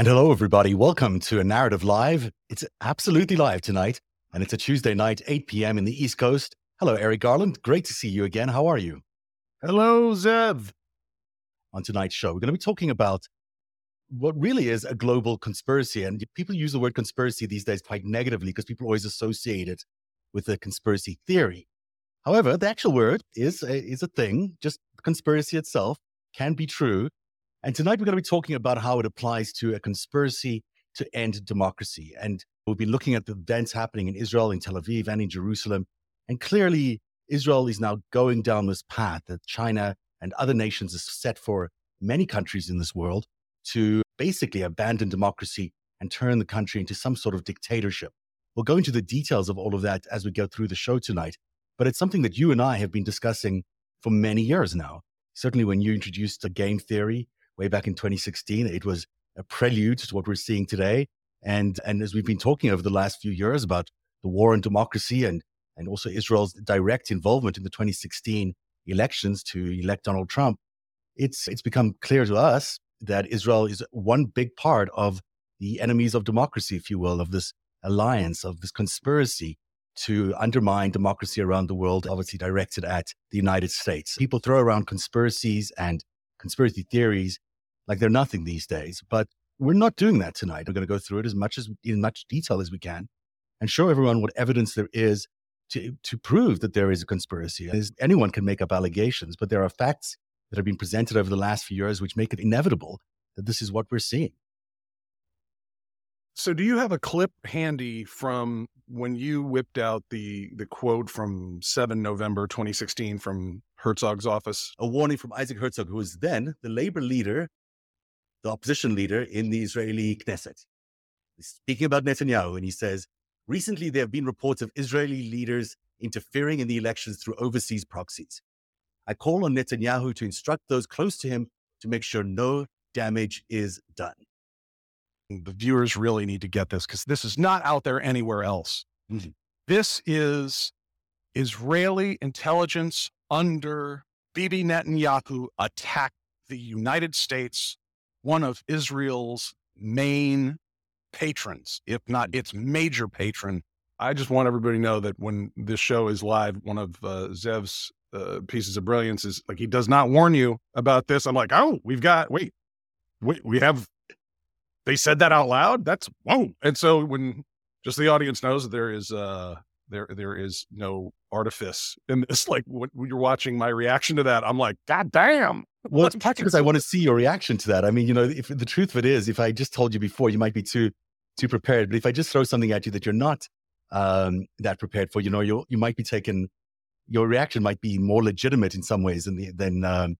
And hello, everybody. Welcome to a Narativ live. It's absolutely live tonight, and it's a Tuesday night, 8 p.m. in the East Coast. Hello, Eric Garland. Great to see you again. How are you? Hello, Zev. On tonight's show, we're going to be talking about what really is a global conspiracy. And people use the word conspiracy these days quite negatively because people always associate it with a conspiracy theory. However, the actual word is a, is a thing. Just conspiracy itself can be true. And tonight we're going to be talking about how it applies to a conspiracy to end democracy. And we'll be looking at the events happening in Israel, in Tel Aviv, and in Jerusalem. And clearly, Israel is now going down this path that China and other nations have set for many countries in this world to basically abandon democracy and turn the country into some sort of dictatorship. We'll go into the details of all of that as we go through the show tonight. But it's something that you and I have been discussing for many years now. Certainly, when you introduced the game theory way back in 2016. It was a prelude to what we're seeing today. And, and as we've been talking over the last few years about the war on democracy and, and also Israel's direct involvement in the 2016 elections to elect Donald Trump, it's, it's become clear to us that Israel is one big part of the enemies of democracy, if you will, of this alliance, of this conspiracy to undermine democracy around the world, obviously directed at the United States. People throw around conspiracies and conspiracy theories like they're nothing these days. But we're not doing that tonight. We're going to go through it as much as in much detail as we can and show everyone what evidence there is to, to prove that there is a conspiracy. As anyone can make up allegations, but there are facts that have been presented over the last few years which make it inevitable that this is what we're seeing. So, do you have a clip handy from when you whipped out the the quote from 7 November 2016 from Herzog's office? A warning from Isaac Herzog, who was then the labor leader the opposition leader in the Israeli Knesset. He's speaking about Netanyahu, and he says, Recently, there have been reports of Israeli leaders interfering in the elections through overseas proxies. I call on Netanyahu to instruct those close to him to make sure no damage is done. The viewers really need to get this because this is not out there anywhere else. Mm-hmm. This is Israeli intelligence under Bibi Netanyahu attacked the United States one of Israel's main patrons, if not its major patron. I just want everybody to know that when this show is live, one of uh, Zev's uh, pieces of brilliance is like he does not warn you about this. I'm like, oh, we've got wait, wait, we have. They said that out loud. That's whoa. And so when just the audience knows that there is uh there there is no artifice in this. Like when, when you're watching my reaction to that, I'm like, God damn. Well, it's partly because I want to see your reaction to that. I mean, you know, if the truth of it is, if I just told you before, you might be too too prepared. But if I just throw something at you that you're not um, that prepared for, you know, you you might be taken. Your reaction might be more legitimate in some ways than the, than um,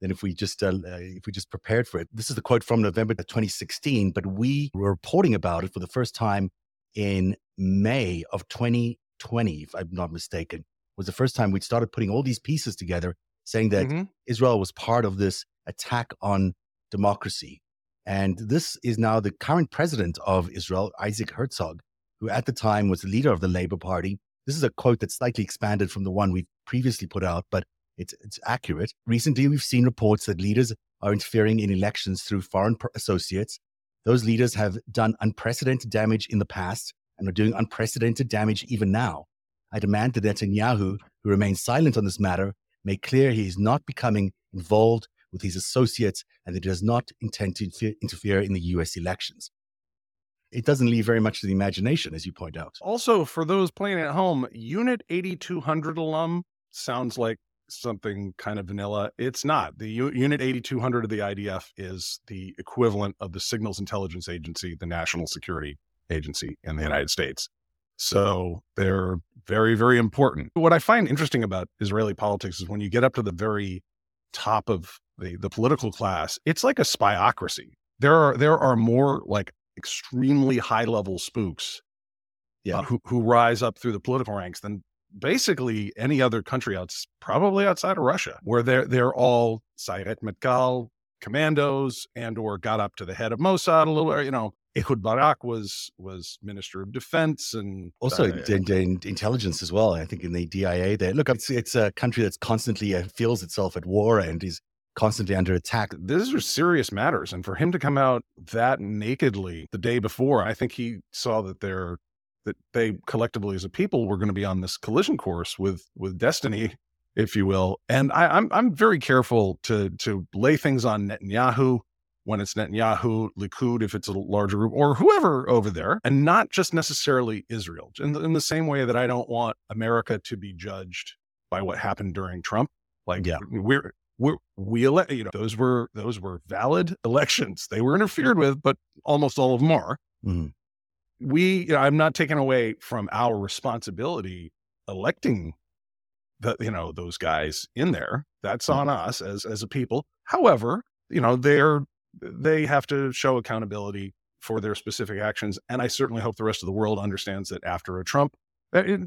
than if we just uh, if we just prepared for it. This is the quote from November 2016, but we were reporting about it for the first time in May of 2020, if I'm not mistaken. Was the first time we'd started putting all these pieces together saying that mm-hmm. Israel was part of this attack on democracy. And this is now the current president of Israel, Isaac Herzog, who at the time was the leader of the Labour Party. This is a quote that's slightly expanded from the one we've previously put out, but it's, it's accurate. Recently, we've seen reports that leaders are interfering in elections through foreign associates. Those leaders have done unprecedented damage in the past and are doing unprecedented damage even now. I demand that Netanyahu, who remains silent on this matter, make clear he is not becoming involved with his associates and that he does not intend to interfere in the US elections. It doesn't leave very much to the imagination, as you point out. Also, for those playing at home, Unit 8200 alum sounds like something kind of vanilla. It's not. The U- Unit 8200 of the IDF is the equivalent of the Signals Intelligence Agency, the National Security Agency in the United States. So they're very, very important. What I find interesting about Israeli politics is when you get up to the very top of the, the political class, it's like a spyocracy. There are there are more like extremely high level spooks yeah. Uh, who, who rise up through the political ranks than basically any other country outs probably outside of Russia, where they're they're all Sayeret Matkal commandos and or got up to the head of Mossad a little, you know, Ehud Barak was was Minister of Defense and also uh, in, in intelligence as well. I think in the DIA, there look, it's it's a country that's constantly uh, feels itself at war and is constantly under attack. These are serious matters. And for him to come out that nakedly the day before, I think he saw that they're that they collectively as a people were going to be on this collision course with with destiny, if you will. And I, I'm I'm very careful to to lay things on Netanyahu when it's Netanyahu, Likud, if it's a larger group, or whoever over there, and not just necessarily Israel. In the, in the same way that I don't want America to be judged by what happened during Trump. Like, yeah. we're we're, we ele- you know those were those were valid elections. They were interfered with, but almost all of them are. Mm-hmm. We, you know, I'm not taking away from our responsibility electing the you know those guys in there. That's mm-hmm. on us as as a people. However, you know they're they have to show accountability for their specific actions, and I certainly hope the rest of the world understands that after a Trump, uh, it,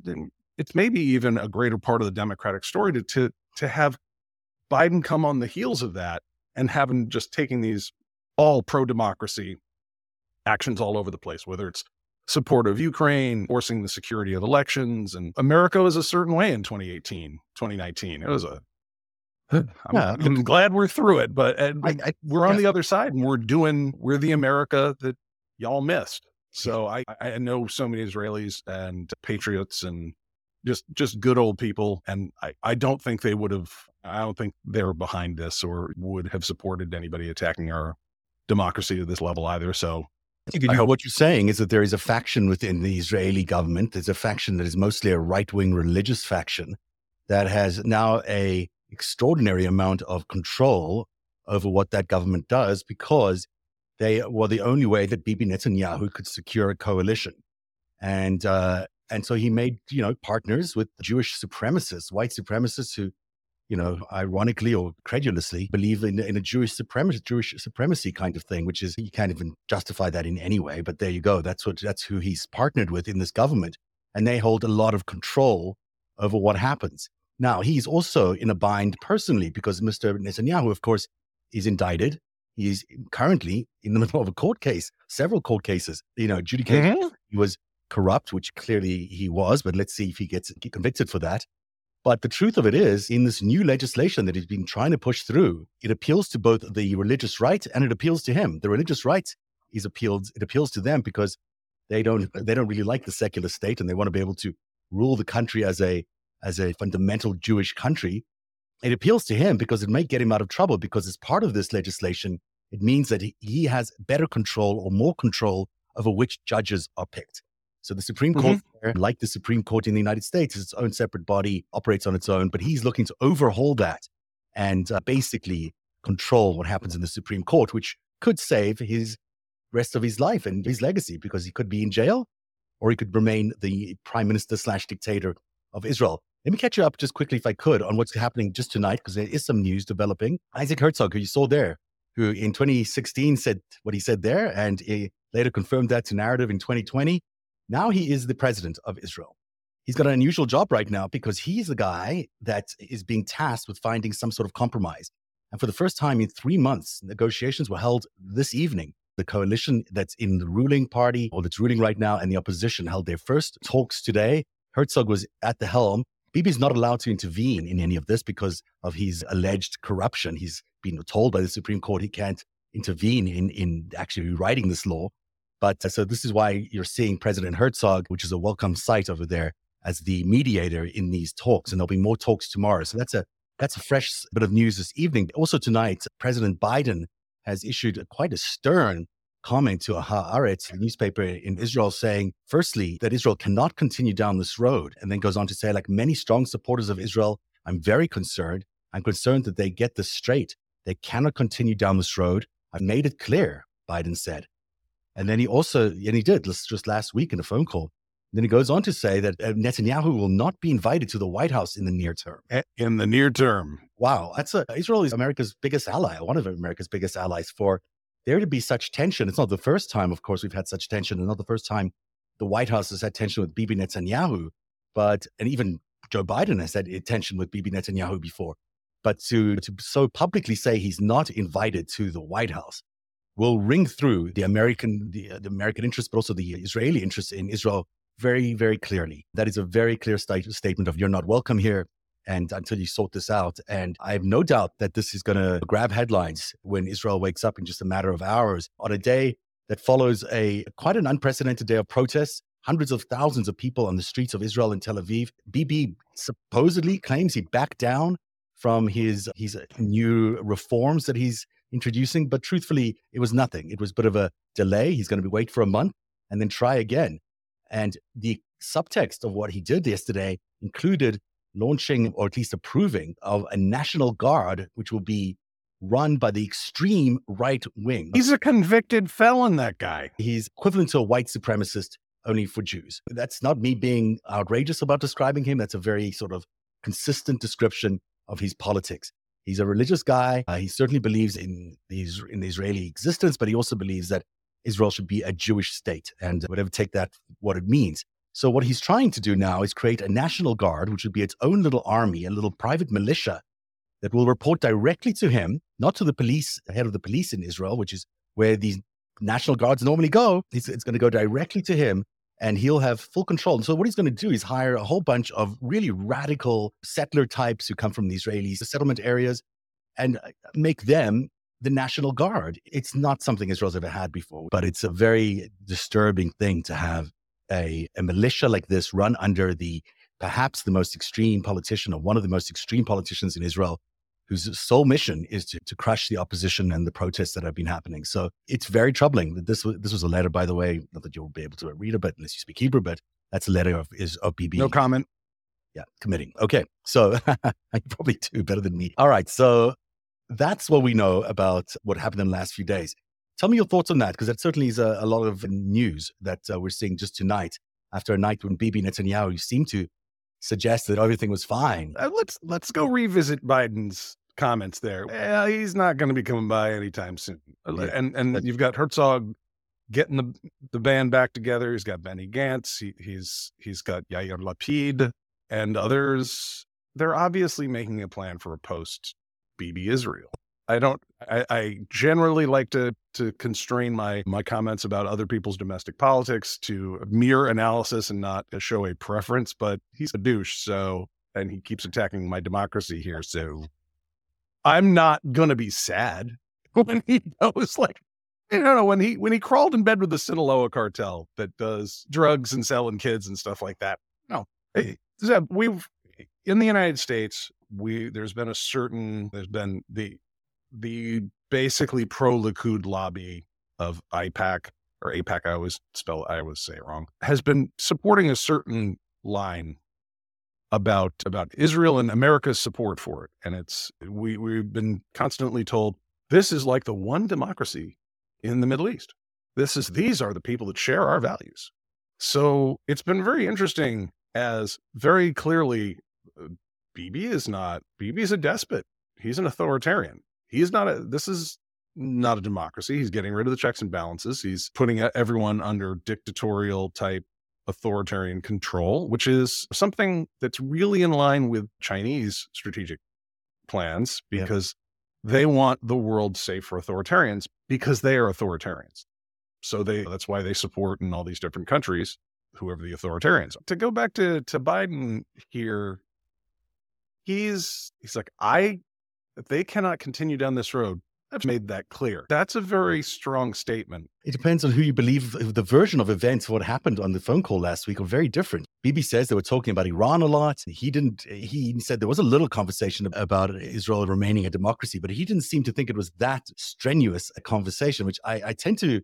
it's maybe even a greater part of the Democratic story to to to have Biden come on the heels of that and having just taking these all pro democracy actions all over the place, whether it's support of Ukraine, forcing the security of elections. And America was a certain way in 2018, 2019. It was a, I'm, yeah. I'm glad we're through it, but uh, I, I, we're on the other side and we're doing, we're the America that y'all missed. So I, I know so many Israelis and patriots and just just good old people. And I, I don't think they would have I don't think they're behind this or would have supported anybody attacking our democracy to this level either. So I hope- what you're saying is that there is a faction within the Israeli government. There's a faction that is mostly a right-wing religious faction that has now a extraordinary amount of control over what that government does because they were the only way that Bibi Netanyahu could secure a coalition. And uh, and so he made you know partners with Jewish supremacists, white supremacists who you know, ironically or credulously, believe in, in a Jewish supremacy, Jewish supremacy kind of thing, which is you can't even justify that in any way. But there you go. That's what that's who he's partnered with in this government, and they hold a lot of control over what happens. Now he's also in a bind personally because Mr. Netanyahu, of course, is indicted. He's currently in the middle of a court case, several court cases. You know, adjudicated. Mm-hmm. He was corrupt, which clearly he was, but let's see if he gets convicted for that. But the truth of it is, in this new legislation that he's been trying to push through, it appeals to both the religious right and it appeals to him. The religious right is appealed, it appeals to them because they don't they don't really like the secular state and they want to be able to rule the country as a as a fundamental Jewish country. It appeals to him because it may get him out of trouble because as part of this legislation, it means that he has better control or more control over which judges are picked. So the Supreme Court, mm-hmm. like the Supreme Court in the United States, is its own separate body, operates on its own, but he's looking to overhaul that and uh, basically control what happens in the Supreme Court, which could save his rest of his life and his legacy because he could be in jail or he could remain the prime minister slash dictator of Israel. Let me catch you up just quickly, if I could, on what's happening just tonight, because there is some news developing. Isaac Herzog, who you saw there, who in 2016 said what he said there, and he later confirmed that to Narativ in 2020. Now he is the president of Israel. He's got an unusual job right now because he's the guy that is being tasked with finding some sort of compromise. And for the first time in three months, negotiations were held this evening. The coalition that's in the ruling party or that's ruling right now and the opposition held their first talks today. Herzog was at the helm. Bibi's not allowed to intervene in any of this because of his alleged corruption. He's been told by the Supreme Court he can't intervene in, in actually rewriting this law. But uh, so this is why you're seeing President Herzog, which is a welcome sight over there, as the mediator in these talks. And there'll be more talks tomorrow. So that's a that's a fresh bit of news this evening. Also tonight, President Biden has issued quite a stern comment to a Haaretz, a newspaper in Israel, saying, firstly, that Israel cannot continue down this road. And then goes on to say, like many strong supporters of Israel, I'm very concerned. I'm concerned that they get this straight. They cannot continue down this road. I've made it clear, Biden said. And then he also, and he did just last week in a phone call. Then he goes on to say that uh, Netanyahu will not be invited to the White House in the near term. In the near term. Wow. That's a, Israel is America's biggest ally, one of America's biggest allies. For there to be such tension, it's not the first time, of course, we've had such tension, and not the first time the White House has had tension with Bibi Netanyahu, but, and even Joe Biden has had tension with Bibi Netanyahu before. But to, to so publicly say he's not invited to the White House, will ring through the American, the, uh, the American interest, but also the Israeli interest in Israel very, very clearly. That is a very clear st- statement of you're not welcome here. And until you sort this out. And I have no doubt that this is going to grab headlines when Israel wakes up in just a matter of hours on a day that follows a quite an unprecedented day of protests. Hundreds of thousands of people on the streets of Israel and Tel Aviv. Bibi supposedly claims he backed down from his his new reforms that he's introducing, but truthfully, it was nothing. It was a bit of a delay. He's going to be wait for a month and then try again. And the subtext of what he did yesterday included launching or at least approving of a national guard, which will be run by the extreme right wing. He's a convicted felon, that guy. He's equivalent to a white supremacist only for Jews. That's not me being outrageous about describing him. That's a very sort of consistent description of his politics. He's a religious guy. Uh, he certainly believes in the, in the Israeli existence, but he also believes that Israel should be a Jewish state and whatever take that what it means. So what he's trying to do now is create a national guard, which would be its own little army, a little private militia that will report directly to him, not to the police, the head of the police in Israel, which is where these national guards normally go. It's, it's going to go directly to him and he'll have full control. And so what he's going to do is hire a whole bunch of really radical settler types who come from the Israeli settlement areas and uh, make them the National Guard. It's not something Israel's ever had before, but it's a very disturbing thing to have a, a militia like this run under the perhaps the most extreme politician or one of the most extreme politicians in Israel whose sole mission is to, to crush the opposition and the protests that have been happening. So it's very troubling that this was this was a letter, by the way, not that you'll be able to read it, but unless you speak Hebrew, but that's a letter of is of Bibi. No comment. Yeah, committing. Okay. So I probably do better than me. All right. So that's what we know about what happened in the last few days. Tell me your thoughts on that, because that certainly is a, a, lot of news that uh, we're seeing just tonight after a night when Bibi Netanyahu seemed to suggest that everything was fine. Uh, let's let's go revisit Biden's comments there. Well, he's not going to be coming by anytime soon. Uh, yeah. And and you've got Herzog getting the the band back together. He's got Benny Gantz. He, he's he's got Yair Lapid and others. They're obviously making a plan for a post Bibi Israel. I don't. I, I, generally like to to constrain my my comments about other people's domestic politics to mere analysis and not show a preference. But he's a douche, so and he keeps attacking my democracy here. So I'm not gonna be sad when he knows, like, don't know when he when he crawled in bed with the Sinaloa cartel that does drugs and selling kids and stuff like that. No, hey, Zev, we've in the United States we there's been a certain there's been the the basically pro Likud lobby of AIPAC or AIPAC, I always spell I always say it wrong, has been supporting a certain line about about Israel and America's support for it. And it's we we've been constantly told this is like the one democracy in the Middle East. This is these are the people that share our values. So it's been very interesting as very clearly uh, Bibi is not Bibi is a despot. He's an authoritarian. He's not a this is not a democracy. He's getting rid of the checks and balances. He's putting everyone under dictatorial type authoritarian control, which is something that's really in line with Chinese strategic plans because yep. they want the world safe for authoritarians because they are authoritarians. So they that's why they support in all these different countries whoever the authoritarians are. To go back to to Biden here, he's he's like I they cannot continue down this road, I've made that clear. That's a very strong statement. It depends on who you believe. The version of events, what happened on the phone call last week, are very different. Bibi says they were talking about Iran a lot. He didn't. He said there was a little conversation about Israel remaining a democracy, but he didn't seem to think it was that strenuous a conversation, which I, I tend to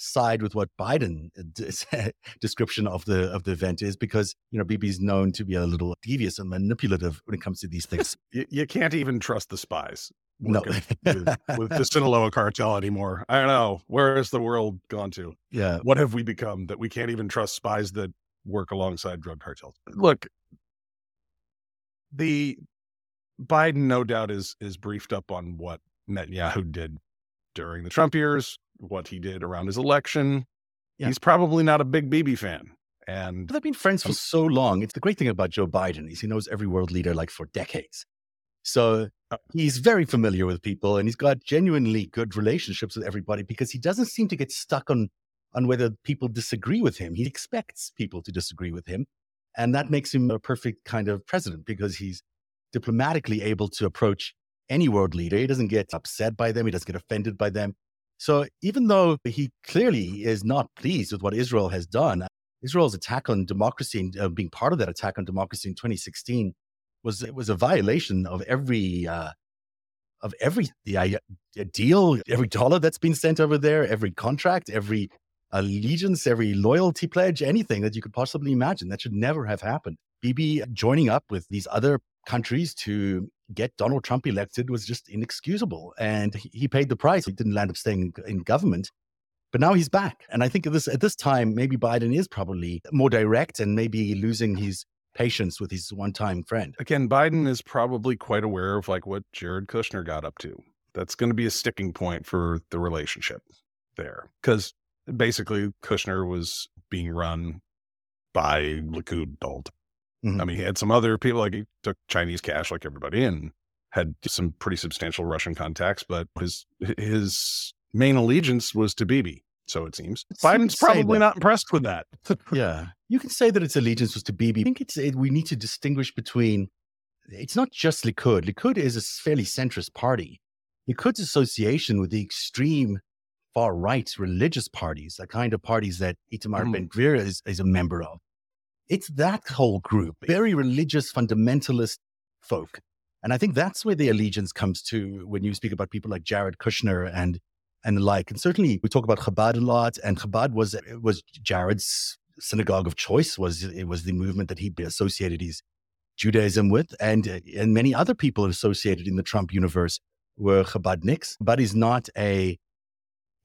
side with what Biden uh, description of the of the event is because you know Bibi's known to be a little devious and manipulative when it comes to these things. you, you can't even trust the spies. No, with, with the Sinaloa cartel anymore. I don't know where has the world gone to. Yeah, what have we become that we can't even trust spies that work alongside drug cartels? Look, the Biden no doubt is is briefed up on what Netanyahu did during the Trump years, what he did around his election. Yeah. He's probably not a big Bibi fan. And but they've been friends for so long. It's the great thing about Joe Biden is he knows every world leader like for decades. So uh, he's very familiar with people and he's got genuinely good relationships with everybody because he doesn't seem to get stuck on on whether people disagree with him. He expects people to disagree with him. And that makes him a perfect kind of president because he's diplomatically able to approach any world leader. He doesn't get upset by them. He doesn't get offended by them. So even though he clearly is not pleased with what Israel has done, Israel's attack on democracy and uh, being part of that attack on democracy in 2016 was it was a violation of every uh, of every the uh, deal, every dollar that's been sent over there, every contract, every allegiance, every loyalty pledge, anything that you could possibly imagine. That should never have happened. Bibi joining up with these other countries to get Donald Trump elected was just inexcusable. And he paid the price. He didn't land up staying in government. But now he's back. And I think at this, at this time, maybe Biden is probably more direct and maybe losing his patience with his one time friend. Again, Biden is probably quite aware of like what Jared Kushner got up to. That's going to be a sticking point for the relationship there. Because basically, Kushner was being run by Likud all Mm-hmm. I mean, he had some other people, like he took Chinese cash like everybody and had some pretty substantial Russian contacts, but his his main allegiance was to Bibi. So it seems Biden's probably not impressed with that. yeah, you can say that its allegiance was to Bibi. I think it's it, we need to distinguish between. It's not just Likud. Likud is a fairly centrist party. Likud's association with the extreme far right religious parties, the kind of parties that Itamar mm. Ben Gvir is, is a member of, it's that whole group, very religious, fundamentalist folk. And I think that's where the allegiance comes to when you speak about people like Jared Kushner and and the like. And certainly we talk about Chabad a lot, and Chabad was was Jared's synagogue of choice. Was it was the movement that he associated his Judaism with, and and many other people associated in the Trump universe were Chabadniks. But he's not a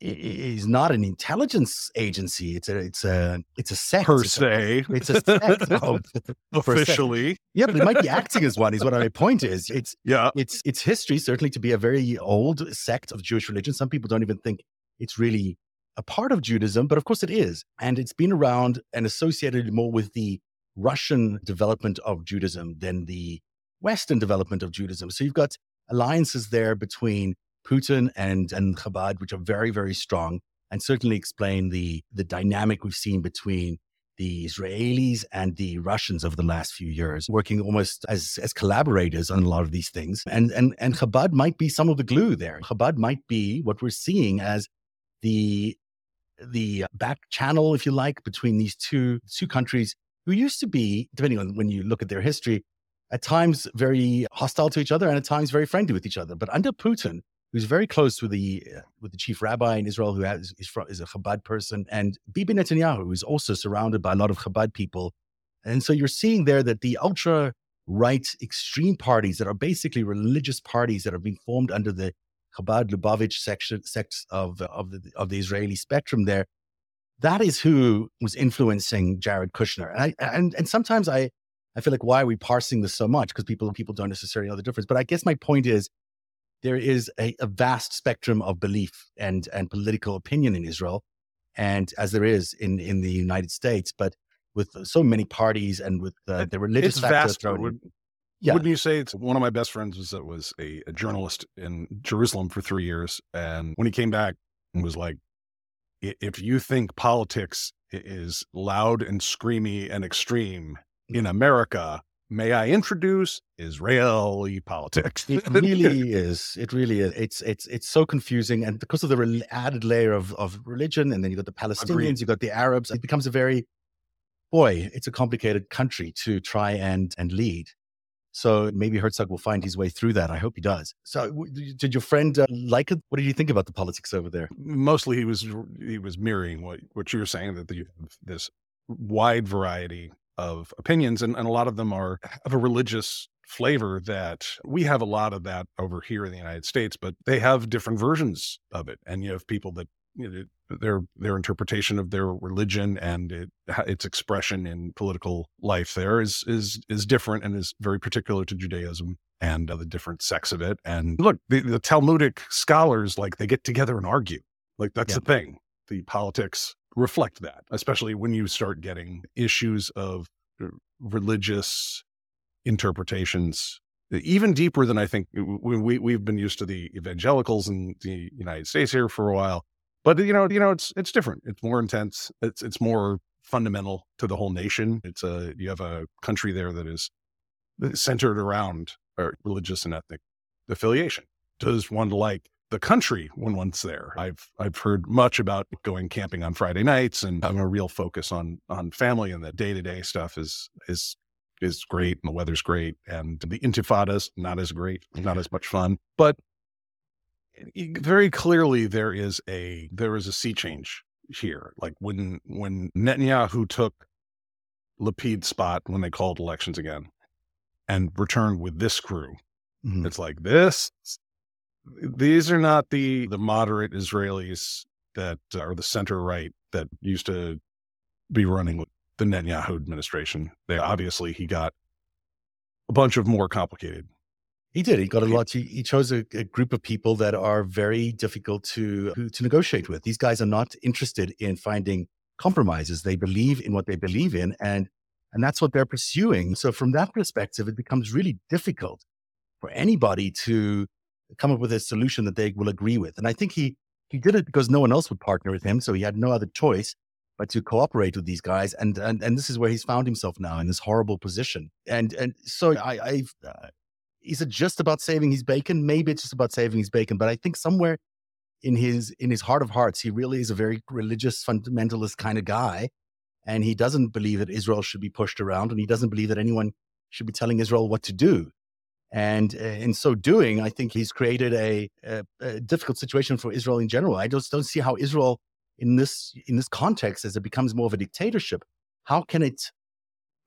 is not an intelligence agency. It's a it's a it's a sect per se. It's a, it's oh, a sect officially. Yeah, but it might be acting as one. Is what my point is. It's yeah. It's it's history certainly to be a very old sect of Jewish religion. Some people don't even think it's really a part of Judaism, but of course it is, and it's been around and associated more with the Russian development of Judaism than the Western development of Judaism. So you've got alliances there between Putin and, and Chabad, which are very, very strong, and certainly explain the, the dynamic we've seen between the Israelis and the Russians over the last few years, working almost as, as collaborators on a lot of these things. And, and, and Chabad might be some of the glue there. Chabad might be what we're seeing as the, the back channel, if you like, between these two, two countries who used to be, depending on when you look at their history, at times very hostile to each other and at times very friendly with each other. But under Putin, who's very close with the with the chief rabbi in Israel, who has, is, from, is a Chabad person, and Bibi Netanyahu, who is also surrounded by a lot of Chabad people. And so you're seeing there that the ultra right extreme parties that are basically religious parties that are being formed under the Chabad Lubavitch section sects of of the of the Israeli spectrum there. That is who was influencing Jared Kushner. And I and and sometimes I I feel like why are we parsing this so much? Because people people don't necessarily know the difference. But I guess my point is there is a, a, vast spectrum of belief and, and political opinion in Israel, and as there is in, in the United States, but with so many parties and with uh, the religious it's vast. Would, yeah. Wouldn't you say it's one of my best friends was was a, a journalist in Jerusalem for three years, and when he came back, was like, if you think politics is loud and screamy and extreme in America, may I introduce Israeli politics? it really is. It really is. It's it's it's so confusing, and because of the added layer of of religion, and then you've got the Palestinians, Agreed. you got the Arabs. It becomes a very boy. It's a complicated country to try and and lead. So maybe Herzog will find his way through that. I hope he does. So, did your friend uh, like it? What did you think about the politics over there? Mostly, he was he was mirroring what what you were saying that you have this wide variety of opinions, and, and a lot of them are of a religious flavor that we have a lot of that over here in the United States, but they have different versions of it. And you have people that you know, their their interpretation of their religion and it, its expression in political life there is is is different and is very particular to Judaism and uh, the different sects of it. And look, the, the, Talmudic scholars like they get together and argue. Like that's yeah. the thing. The politics reflect that, especially when you start getting issues of uh, religious interpretations even deeper than I think we, we have been used to the evangelicals in the United States here for a while. But you know, you know, it's it's different. It's more intense. It's it's more fundamental to the whole nation. It's a you have a country there that is centered around religious and ethnic affiliation? Does one like the country when one's there? I've I've heard much about going camping on Friday nights and having a real focus on on family and the day to day stuff is is is great and the weather's great and the intifada's not as great, not as much fun. But very clearly there is a there is a sea change here. Like when when Netanyahu took Lapid's spot when they called elections again and returned with this crew. Mm-hmm. It's like this these are not the the moderate Israelis that uh, are the center right that used to be running the Netanyahu administration. They obviously he got a bunch of more complicated. He did. He got a lot. He, he chose a, a, group of people that are very difficult to to negotiate with. These guys are not interested in finding compromises. They believe in what they believe in, and and that's what they're pursuing. So from that perspective, it becomes really difficult for anybody to come up with a solution that they will agree with. And I think he he did it because no one else would partner with him, so he had no other choice but to cooperate with these guys. And and and this is where he's found himself now in this horrible position. And and so I I uh, is it just about saving his bacon? Maybe it's just about saving his bacon, but I think somewhere in his in his heart of hearts, he really is a very religious fundamentalist kind of guy, and he doesn't believe that Israel should be pushed around, and he doesn't believe that anyone should be telling Israel what to do. And uh, in so doing, I think he's created a, a, a, difficult situation for Israel in general. I just don't see how Israel, in this in this context, as it becomes more of a dictatorship, how can it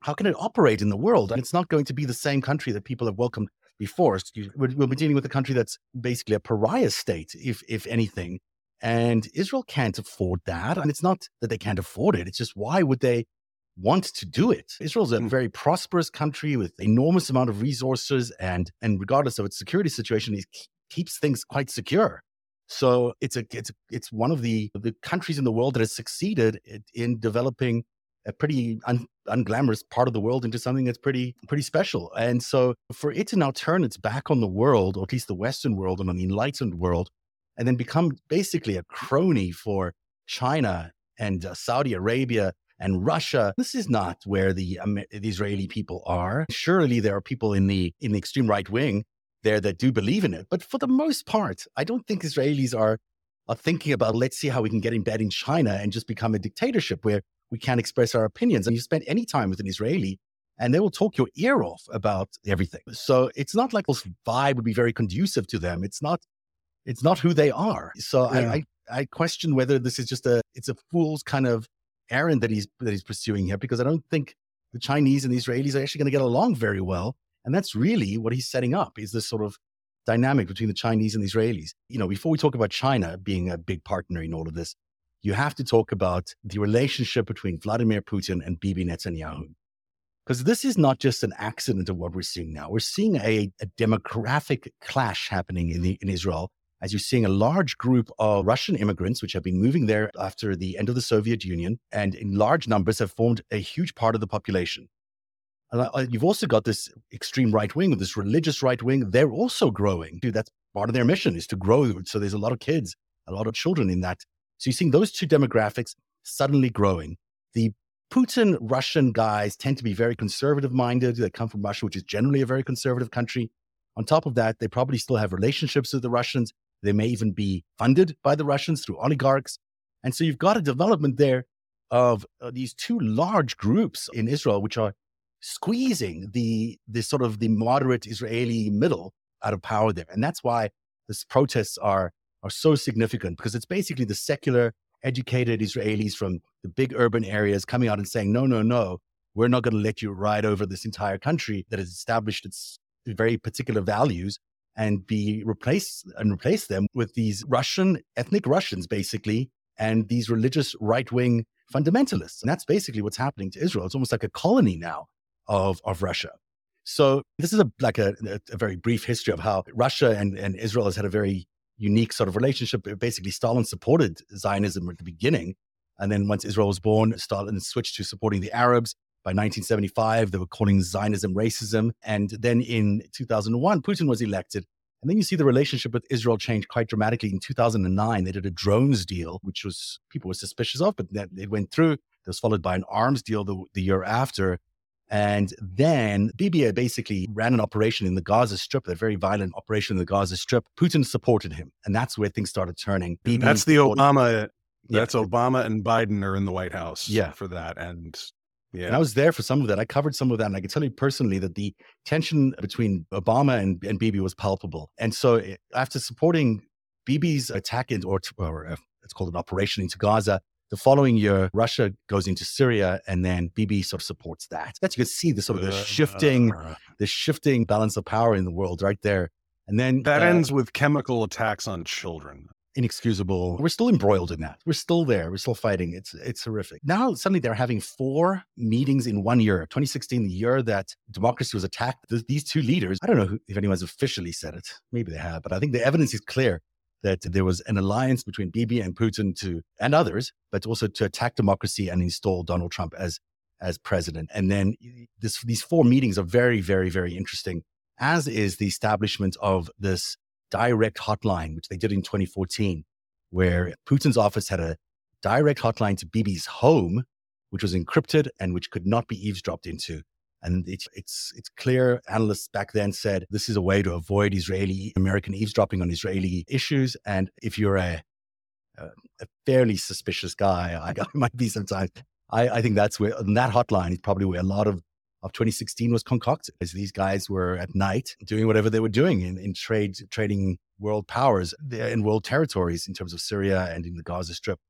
how can it operate in the world? And it's not going to be the same country that people have welcomed before. We'll be dealing with a country that's basically a pariah state, if if anything. And Israel can't afford that. And it's not that they can't afford it. It's just why would they want to do it. Israel's a mm. very prosperous country with enormous amount of resources, and and regardless of its security situation, it keeps things quite secure. So it's a it's it's one of the the countries in the world that has succeeded in developing a pretty un, unglamorous part of the world into something that's pretty pretty special. And so for it to now turn its back on the world, or at least the Western world and on the enlightened world, and then become basically a crony for China and uh, Saudi Arabia and Russia. This is not where the, um, the Israeli people are. Surely there are people in the in the extreme right wing there that do believe in it, but for the most part, I don't think Israelis are are thinking about let's see how we can get in bed in China and just become a dictatorship where we can't express our opinions. And you spend any time with an Israeli, and they will talk your ear off about everything. So it's not like this vibe would be very conducive to them. It's not. It's not who they are. So yeah. I, I I question whether this is just a it's a fool's kind of errand that he's that he's pursuing here because I don't think the Chinese and the Israelis are actually going to get along very well. And that's really what he's setting up is this sort of dynamic between the Chinese and the Israelis. You know, before we talk about China being a big partner in all of this, you have to talk about the relationship between Vladimir Putin and Bibi Netanyahu. Because this is not just an accident of what we're seeing now. We're seeing a, a demographic clash happening in, the, in Israel as you're seeing a large group of Russian immigrants, which have been moving there after the end of the Soviet Union, and in large numbers have formed a huge part of the population. And you've also got this extreme right wing, this religious right wing. They're also growing. Dude, that's part of their mission is to grow. So there's a lot of kids, a lot of children in that. So you're seeing those two demographics suddenly growing. The Putin Russian guys tend to be very conservative minded. They come from Russia, which is generally a very conservative country. On top of that, they probably still have relationships with the Russians. They may even be funded by the Russians through oligarchs. And so you've got a development there of uh, these two large groups in Israel, which are squeezing the, the sort of the moderate Israeli middle out of power there. And that's why these protests are, are so significant because it's basically the secular, educated Israelis from the big urban areas coming out and saying, no, no, no, we're not going to let you ride over this entire country that has established its very particular values and be replaced and replace them with these Russian ethnic Russians, basically, and these religious right wing fundamentalists. And that's basically what's happening to Israel. It's almost like a colony now of, of Russia. So this is a like a, a very brief history of how Russia and, and Israel has had a very unique sort of relationship. Basically, Stalin supported Zionism at the beginning. And then once Israel was born, Stalin switched to supporting the Arabs. By 1975, they were calling Zionism racism. And then in 2001, Putin was elected. And then you see the relationship with Israel change quite dramatically. In 2009, they did a drones deal, which was people were suspicious of, but then it went through. It was followed by an arms deal the, the year after. And then Bibi basically ran an operation in the Gaza Strip, a very violent operation in the Gaza Strip. Putin supported him. And that's where things started turning. Bibi that's the Obama. That's yeah. Obama and Biden are in the White House yeah. for that. And yeah. And I was there for some of that. I covered some of that. And I can tell you personally that the tension between Obama and, and Bibi was palpable. And so eh, after supporting Bibi's attack in, or, or uh, it's called an operation into Gaza, the following year, Russia goes into Syria, and then Bibi sort of supports that. That you can see the sort of the shifting, the shifting balance of power in the world right there. And then that uh, ends with chemical attacks on children. Inexcusable. We're still embroiled in that. We're still there. We're still fighting. It's it's horrific. Now suddenly they're having four meetings in one year. 2016, the year that democracy was attacked. These two leaders. I don't know if anyone's officially said it. Maybe they have, but I think the evidence is clear that there was an alliance between Bibi and Putin to and others, but also to attack democracy and install Donald Trump as as president. And then this, these four meetings are very, very, very interesting, as is the establishment of this direct hotline, which they did in 2014, where Putin's office had a direct hotline to Bibi's home, which was encrypted and which could not be eavesdropped into. And it's, it's, it's clear, analysts back then said this is a way to avoid Israeli American eavesdropping on Israeli issues. And if you're a, a, a fairly suspicious guy, I, I might be sometimes, I, I think that's where, that hotline is probably where a lot of, of 2016 was concocted, as these guys were at night doing whatever they were doing in, in trade, trading world powers in world territories in terms of Syria and in the Gaza Strip.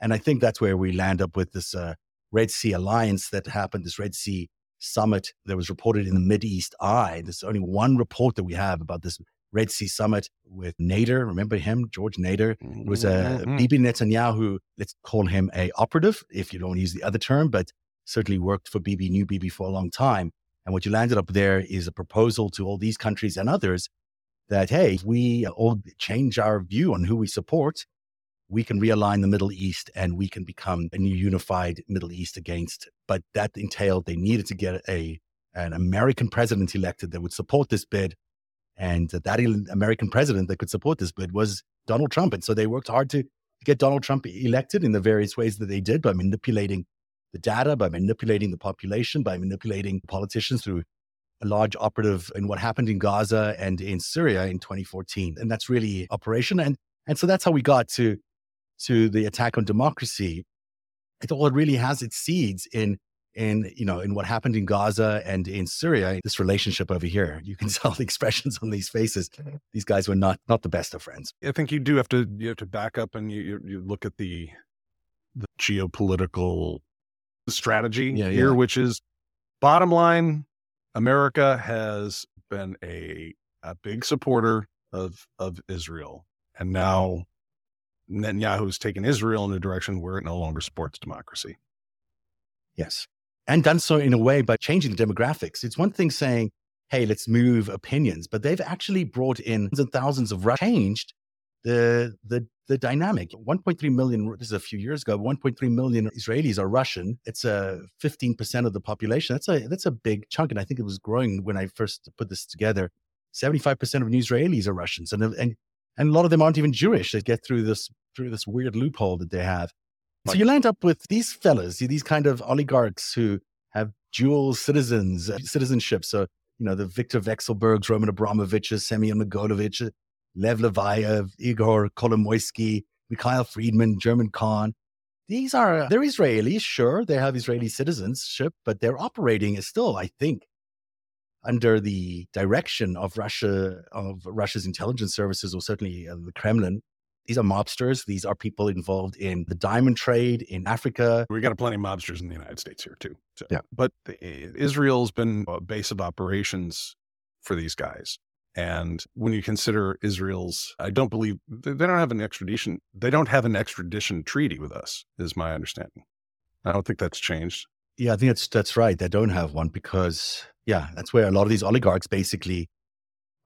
And I think that's where we land up with this uh, Red Sea alliance that happened, this Red Sea summit that was reported in the Mid East Eye. There's only one report that we have about this Red Sea summit with Nader. Remember him, George Nader? It was a mm-hmm. Bibi Netanyahu. Let's call him a operative, if you don't use the other term, but certainly worked for Bibi, knew Bibi for a long time. And what you landed up there is a proposal to all these countries and others that hey, if we uh, all change our view on who we support, we can realign the Middle East and we can become a new unified Middle East against. But that entailed they needed to get a an American president elected that would support this bid. And that American president that could support this bid was Donald Trump. And so they worked hard to get Donald Trump elected in the various ways that they did by manipulating the data, by manipulating the population, by manipulating politicians through a large operative in what happened in Gaza and in Syria in 2014. And that's really operation. And and so that's how we got to to the attack on democracy, it all really has its seeds in in you know in what happened in Gaza and in Syria. This relationship over here, you can tell the expressions on these faces. These guys were not not the best of friends. I think you do have to you have to back up and you you look at the the geopolitical strategy yeah, here, yeah. which is bottom line: America has been a a big supporter of of Israel, and now Netanyahu's taken Israel in a direction where it no longer supports democracy. Yes. And done so in a way by changing the demographics. It's one thing saying, hey, let's move opinions, but they've actually brought in thousands and thousands of changed the the the dynamic. 1.3 million. This is a few years ago. 1.3 million Israelis are Russian. It's a 15 percent of the population. That's a that's a big chunk, and I think it was growing when I first put this together. 75 percent of new Israelis are Russians, and and and a lot of them aren't even Jewish. They get through this through this weird loophole that they have. So you land up with these fellas, these kind of oligarchs who have dual citizens, uh, citizenship. So you know the victor Vekselbergs, Roman Abramoviches, Semyon Mogilevich, Lev Leviev, Igor Kolomoisky, Mikhail Fridman, German Khan. These are they're Israelis, sure, they have Israeli citizenship, but they're operating is still, I think, under the direction of Russia, of Russia's intelligence services, or certainly uh, the Kremlin. These are mobsters. These are people involved in the diamond trade in Africa. We got plenty of mobsters in the United States here too. So. Yeah, but Israel's been a base of operations for these guys. And when you consider Israel's, I don't believe they don't have an extradition. They don't have an extradition treaty with us, is my understanding. I don't think that's changed. Yeah, I think that's that's right. They don't have one because yeah, that's where a lot of these oligarchs basically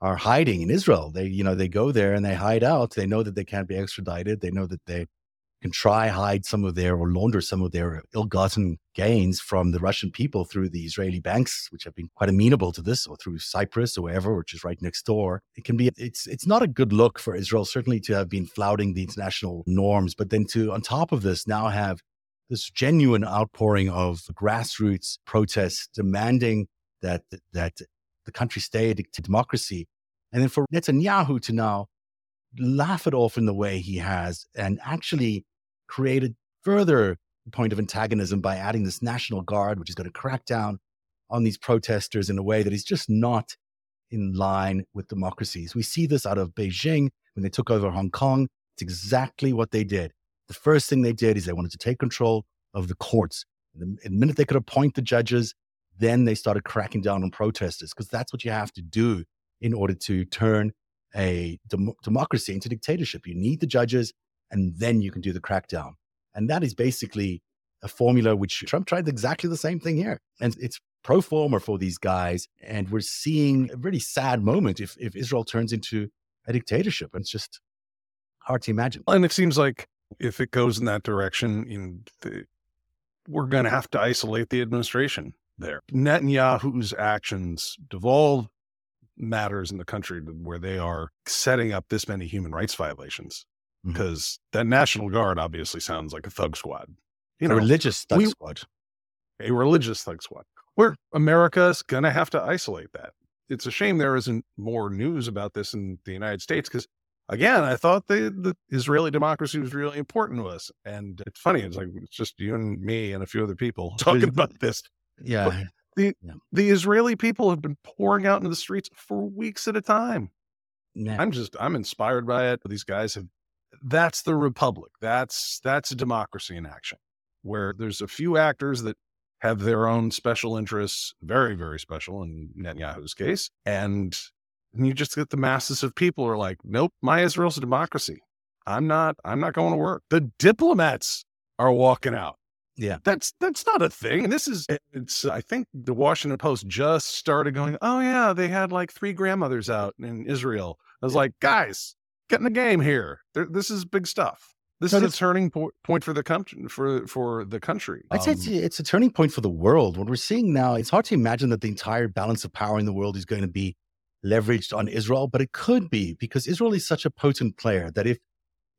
are hiding in Israel. They, you know, they go there and they hide out. They know that they can't be extradited. They know that they can try hide some of their or launder some of their ill-gotten gains from the Russian people through the Israeli banks, which have been quite amenable to this, or through Cyprus or wherever, which is right next door. It can be it's it's not a good look for Israel, certainly to have been flouting the international norms, but then to on top of this now have this genuine outpouring of grassroots protests demanding that that the country stay a democracy. And then for Netanyahu to now laugh it off in the way he has and actually create a further point of antagonism by adding this National Guard, which is going to crack down on these protesters in a way that is just not in line with democracies. We see this out of Beijing when they took over Hong Kong. It's exactly what they did. The first thing they did is they wanted to take control of the courts. And the minute they could appoint the judges, then they started cracking down on protesters because that's what you have to do in order to turn a dem- democracy into dictatorship. You need the judges, and then you can do the crackdown. And that is basically a formula which Trump tried exactly the same thing here. And it's pro forma for these guys. And we're seeing a really sad moment if, if Israel turns into a dictatorship. And it's just hard to imagine. And it seems like if it goes in that direction, in the, we're going to have to isolate the administration there. Netanyahu's actions devolve matters in the country where they are setting up this many human rights violations mm-hmm. because that National Guard obviously sounds like a thug squad. You know, a religious thug we, squad. A religious thug squad. Where America's going to have to isolate that. It's a shame there isn't more news about this in the United States because again, I thought the, the Israeli democracy was really important to us. And it's funny, it's like it's just you and me and a few other people talking about this. Yeah. But the yeah. the Israeli people have been pouring out into the streets for weeks at a time. Yeah. I'm just I'm inspired by it. These guys have that's the republic. That's that's a democracy in action where there's a few actors that have their own special interests, very, very special in Netanyahu's case. And and you just get the masses of people are like, nope, my Israel's a democracy. I'm not, I'm not going to work. The diplomats are walking out. Yeah. That's that's not a thing. And this is it's I think the Washington Post just started going, "Oh yeah, they had like three grandmothers out in Israel." I was like, "Guys, get in the game here. They're, this is big stuff." This is a turning po- point for the country for for the country. I'd um, say it's, um it's a turning point for the world. What we're seeing now, it's hard to imagine that the entire balance of power in the world is going to be leveraged on Israel, but it could be because Israel is such a potent player that if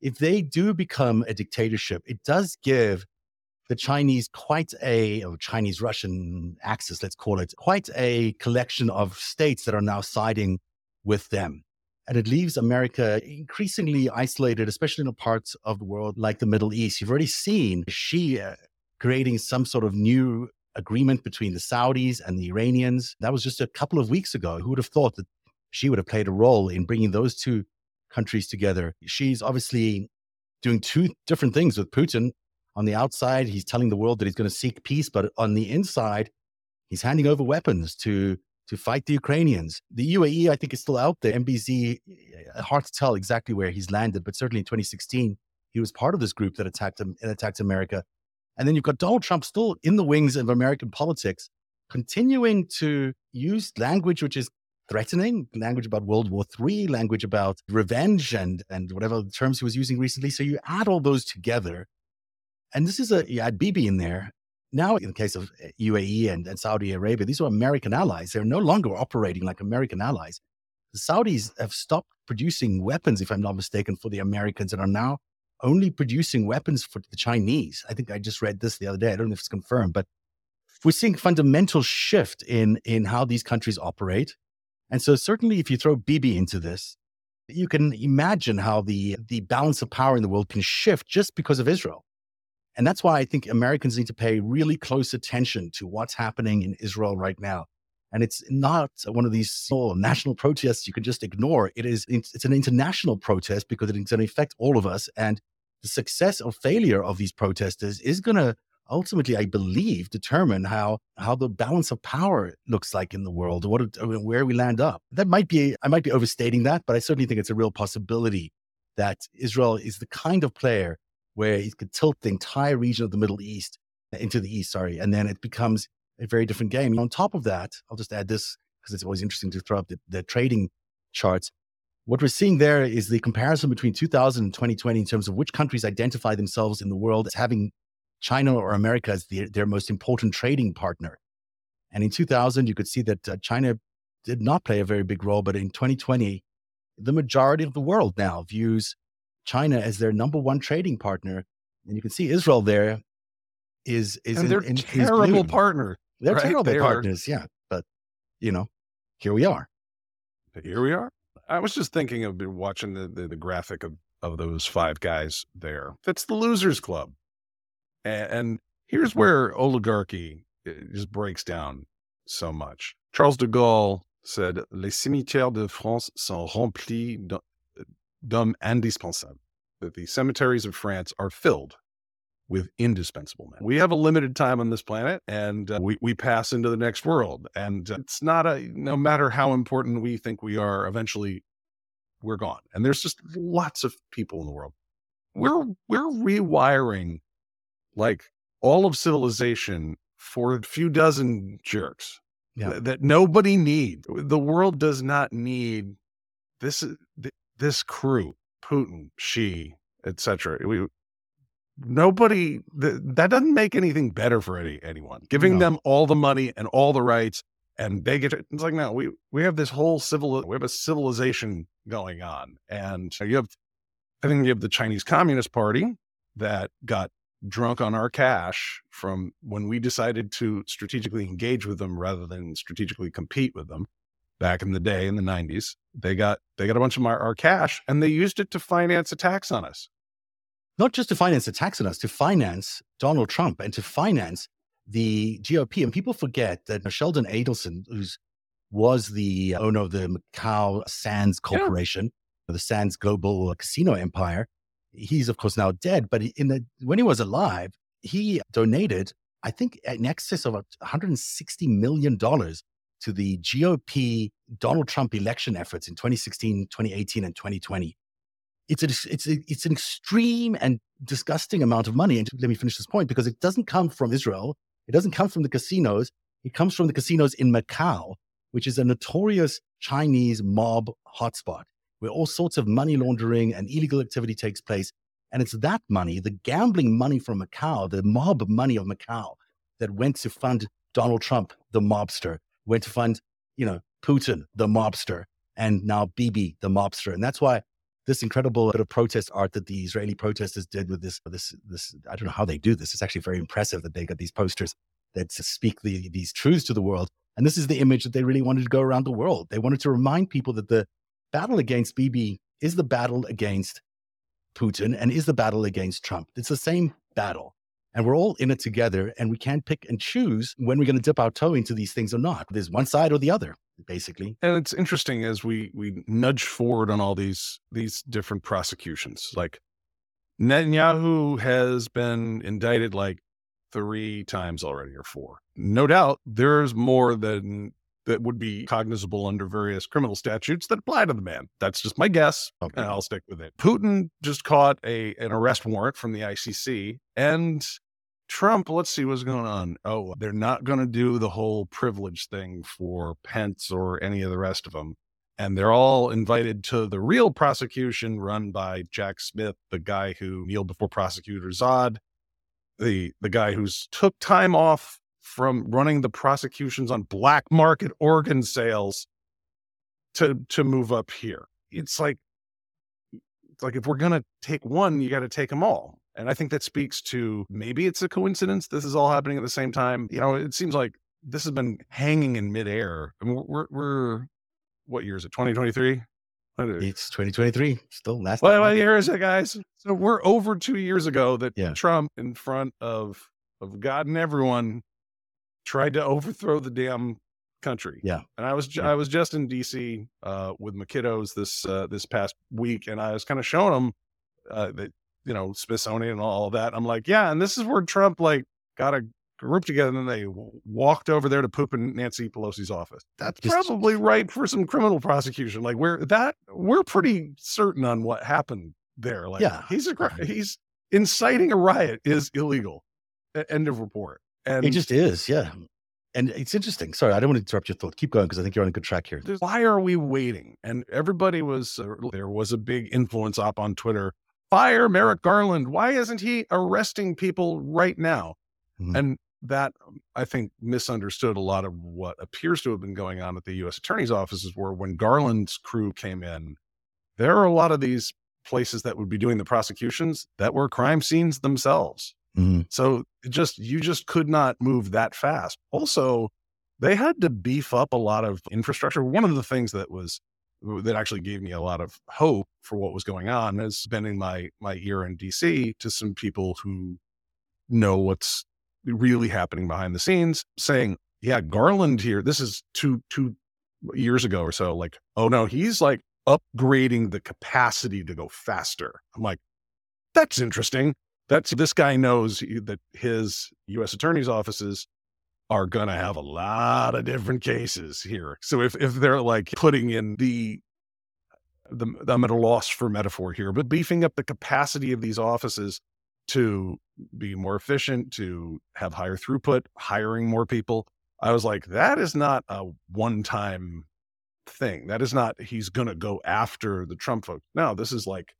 if they do become a dictatorship, it does give the Chinese quite a or Chinese Russian axis, let's call it, quite a collection of states that are now siding with them. And it leaves America increasingly isolated, especially in the parts of the world like the Middle East. You've already seen Xi uh, creating some sort of new agreement between the Saudis and the Iranians. That was just a couple of weeks ago. Who would have thought that Xi would have played a role in bringing those two countries together? Xi's obviously doing two different things with Putin. On the outside, he's telling the world that he's going to seek peace, but on the inside, he's handing over weapons to to fight the Ukrainians. The UAE, I think, is still out there. MBZ, eh, hard to tell exactly where he's landed, but certainly in 2016, he was part of this group that attacked him and attacked America. And then you've got Donald Trump still in the wings of American politics, continuing to use language which is threatening, language about World War III, language about revenge and, and whatever terms he was using recently. So you add all those together. And this is a, you add Bibi in there. Now, in the case of eh, UAE and, and Saudi Arabia, these are American allies. They're no longer operating like American allies. The Saudis have stopped producing weapons, if I'm not mistaken, for the Americans and are now only producing weapons for the Chinese. I think I just read this the other day. I don't know if it's confirmed, but we're seeing fundamental shift in in how these countries operate. And so certainly if you throw Bibi into this, you can imagine how the the balance of power in the world can shift just because of Israel. And that's why I think Americans need to pay really close attention to what's happening in Israel right now. And it's not one of these oh, national protests you can just ignore. It is it's an international protest because it's going to affect all of us. And the success or failure of these protesters is going to ultimately, I believe, determine how how the balance of power looks like in the world, what where we land up. That might be I might be overstating that, but I certainly think it's a real possibility that Israel is the kind of player where it could tilt the entire region of the Middle East into the East, sorry, and then it becomes a very different game. And on top of that, I'll just add this because it's always interesting to throw up the, the trading charts. What we're seeing there is the comparison between 2000 and 2020 in terms of which countries identify themselves in the world as having China or America as the, their most important trading partner. And in 2000, you could see that uh, China did not play a very big role, but in 2020, the majority of the world now views China as their number one trading partner. And you can see Israel there is is and in, they're in, terrible partner. They're right? terrible They are- partners, yeah. But you know, here we are. Here we are. I was just thinking of watching the, the the graphic of of those five guys there. That's the losers club, and, and here's where oligarchy uh, just breaks down so much. Charles de Gaulle said, "Les cimetières de France sont remplis d'hommes indispensables." That the cemeteries of France are filled with indispensable men. We have a limited time on this planet and uh, we, we pass into the next world. And uh, it's not a, no matter how important we think we are, eventually we're gone. And there's just lots of people in the world. We're, we're rewiring like all of civilization for a few dozen jerks Yeah. th- that nobody needs. The world does not need this, th- this crew, Putin, Xi, etc. We, nobody th- that doesn't make anything better for any anyone giving No. them all the money and all the rights and they get to, it's like no we we have this whole civil we have a civilization going on and you have i think you have the chinese communist party that got drunk on our cash from when we decided to strategically engage with them rather than strategically compete with them back in the day in the 90s they got they got a bunch of our, our cash and they used it to finance attacks on us Not just to finance attacks on us, to finance Donald Trump and to finance the GOP. And people forget that Sheldon Adelson, who's was the owner of the Macau Sands Corporation, the Sands Global Casino Empire. He's of course now dead, but in the when he was alive, he donated, I think, in excess of 160 million dollars to the GOP Donald Trump election efforts in 2016, 2018, and 2020. It's a, it's a, it's an extreme and disgusting amount of money. And let me finish this point because it doesn't come from Israel. It doesn't come from the casinos. It comes from the casinos in Macau, which is a notorious Chinese mob hotspot where all sorts of money laundering and illegal activity takes place. And it's that money, the gambling money from Macau, the mob money of Macau, that went to fund Donald Trump, the mobster, went to fund, you know, Putin, the mobster, and now Bibi, the mobster. And that's why this incredible bit of protest art that the Israeli protesters did with this, this, this, I don't know how they do this. It's actually very impressive that they got these posters that speak the, these truths to the world. And this is the image that they really wanted to go around the world. They wanted to remind people that the battle against Bibi is the battle against Putin and is the battle against Trump. It's the same battle. And we're all in it together, and we can't pick and choose when we're going to dip our toe into these things or not. There's one side or the other, basically. and it's interesting as we we nudge forward on all these these different prosecutions like netanyahu has been indicted like three times already or four no doubt there's more than that would be cognizable under various criminal statutes that apply to the man that's just my guess Okay. and i'll stick with it putin just caught a an arrest warrant from the icc and Trump, let's see what's going on. Oh, they're not going to do the whole privilege thing for Pence or any of the rest of them. And they're all invited to the real prosecution run by Jack Smith, the guy who kneeled before prosecutor Zod, the the guy who's took time off from running the prosecutions on black market organ sales to to move up here. It's like it's like if we're gonna take one, you got to take them all. And I think that speaks to maybe it's a coincidence. This is all happening at the same time. You know, it seems like this has been hanging in midair. I mean, we're, we're what year is it? 2023? It's 2023, still last. What, what year is it, guys? So we're over two years ago that Yeah. Trump, in front of of God and everyone, tried to overthrow the damn country. Yeah. And I was Yeah. I was just in D.C. Uh, with my kiddos this uh, this past week, and I was kind of showing them uh, that you know Smithsonian and all that. I'm like, yeah, and this is where Trump like got a group together, and then they walked over there to poop in Nancy Pelosi's office. That's Just- probably right for some criminal prosecution. Like we're that we're pretty certain on what happened there. Like, Yeah. he's a he's inciting a riot is illegal. End of report. And It just is, yeah. And it's interesting. Sorry, I don't want to interrupt your thought. Keep going because I think you're on a good track here. why are we waiting? And everybody was uh, there was a big influence op on Twitter. Fire Merrick Garland. Why isn't he arresting people right now? Mhm. And that um, I think misunderstood a lot of what appears to have been going on at the U.S. Attorney's offices. Where when Garland's crew came in, there are a lot of these places that would be doing the prosecutions that were crime scenes themselves. Mm-hmm. So just you just could not move that fast. Also, they had to beef up a lot of infrastructure. One of the things that was that actually gave me a lot of hope for what was going on is spending my my ear in DC to some people who know what's really happening behind the scenes, saying, "Yeah, Garland here. This is two two years ago or so. Like, oh no, he's like upgrading the capacity to go faster." I'm like, "That's interesting. That's this guy knows that his U.S. attorney's offices are going to have a lot of different cases here. So if if they're like putting in the the I'm at a loss for metaphor here, but beefing up the capacity of these offices to be more efficient, to have higher throughput, hiring more people. I was like, that is not a one time thing. That is not, he's going to go after the Trump folks. No, this is like,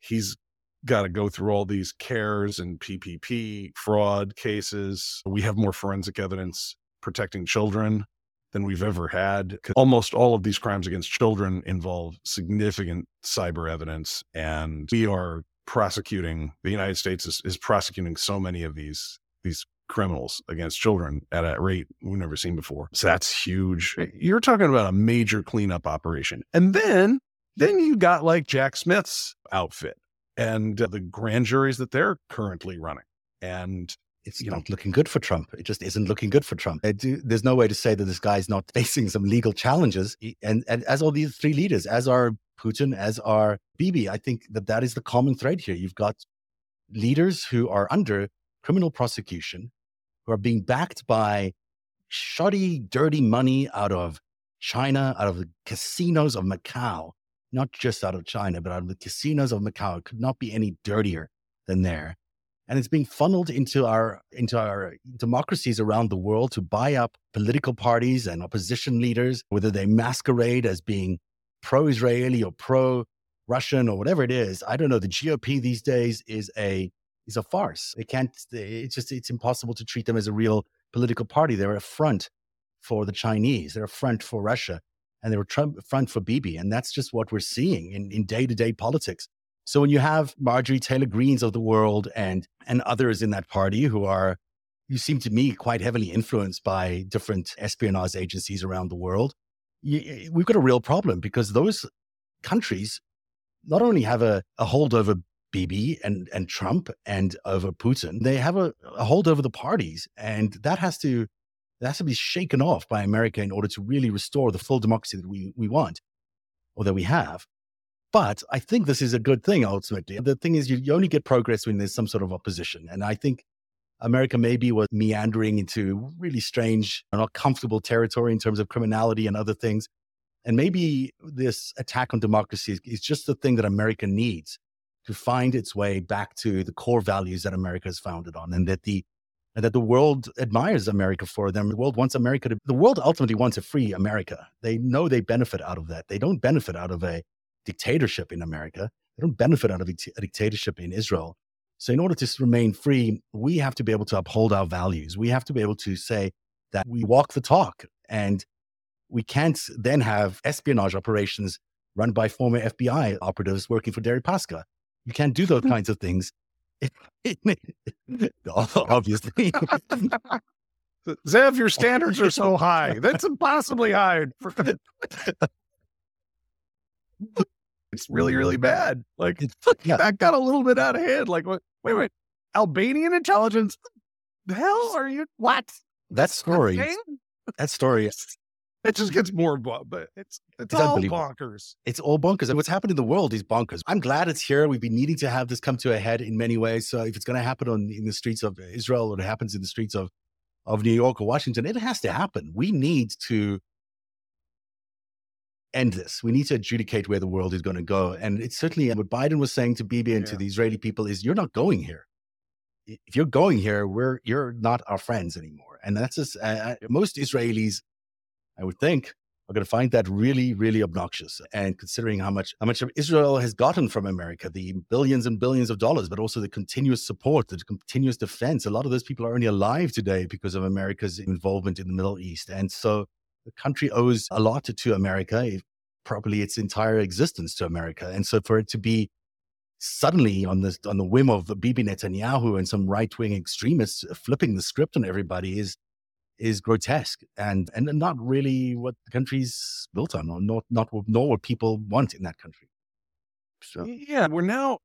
he's got to go through all these CARES and PPP fraud cases. We have more forensic evidence protecting children than we've ever had. Almost all of these crimes against children involve significant cyber evidence, and we are prosecuting. The United States is, is prosecuting so many of these these criminals against children at a rate we've never seen before. So that's huge. You're talking about a major cleanup operation, and then then you got like Jack Smith's outfit and uh, the grand juries that they're currently running. And it's you not know, looking good for Trump. It just isn't looking good for Trump. Do, there's no way to say that this guy's not facing some legal challenges. And, and as all these three leaders, as are Putin, as are Bibi, I think that that is the common thread here. You've got leaders who are under criminal prosecution, who are being backed by shoddy, dirty money out of China, out of the casinos of Macau, not just out of China, but out of the casinos of Macau. It could not be any dirtier than there. And it's being funneled into our into our democracies around the world to buy up political parties and opposition leaders, whether they masquerade as being pro-Israeli or pro-Russian or whatever it is. I don't know. The GOP these days is a is a farce. It can't. It's just it's impossible to treat them as a real political party. They're a front for the Chinese. They're a front for Russia and they were Trump front for Bibi. And that's just what we're seeing in day to day politics. So when you have Marjorie Taylor Greens of the world and and others in that party who are, you seem to me quite heavily influenced by different espionage agencies around the world, you, we've got a real problem because those countries not only have a, a hold over Bibi and and Trump and over Putin, they have a, a hold over the parties, and that has to it has to be shaken off by America in order to really restore the full democracy that we, we want or that we have. But I think this is a good thing ultimately. The thing is, you, you only get progress when there's some sort of opposition. And I think America maybe was meandering into really strange, not comfortable territory in terms of criminality and other things. And maybe this attack on democracy is, is just the thing that America needs to find its way back to the core values that America is founded on, and that the and that the world admires America for them. The world wants America to, the world ultimately wants a free America. They know they benefit out of that. They don't benefit out of a dictatorship in America. They don't benefit out of a dictatorship in Israel. So, in order to remain free, we have to be able to uphold our values. We have to be able to say that we walk the talk. And we can't then have espionage operations run by former FBI operatives working for Deripaska. You can't do those mm. kinds of things Obviously. Zev, your standards are so high. That's impossibly high. it's really, really bad. Like yeah. that got a little bit out of hand. Like, wait, wait, Albanian intelligence? The hell are you? What? That story. That story it just gets more, but it's it's, it's all bonkers. It's all bonkers, and what's happened in the world is bonkers. I'm glad it's here. We've been needing to have this come to a head in many ways. So if it's going to happen on in the streets of Israel or it happens in the streets of of New York or Washington, it has to happen. We need to end this. We need to adjudicate where the world is going to go. And it's certainly what Biden was saying to Bibi and yeah. to the Israeli people is you're not going here. If you're going here, we're you're not our friends anymore. And that's just uh, most Israelis I would think, are going to find that really, really obnoxious. And considering how much how much Israel has gotten from America, the billions and billions of dollars, but also the continuous support, the continuous defense. A lot of those people are only alive today because of America's involvement in the Middle East. And so the country owes a lot to, America, probably its entire existence to America. And so for it to be suddenly on the on the whim of Bibi Netanyahu and some right wing extremists flipping the script on everybody is is grotesque and and not really what the country's built on, or not not nor what people want in that country. So yeah, we're now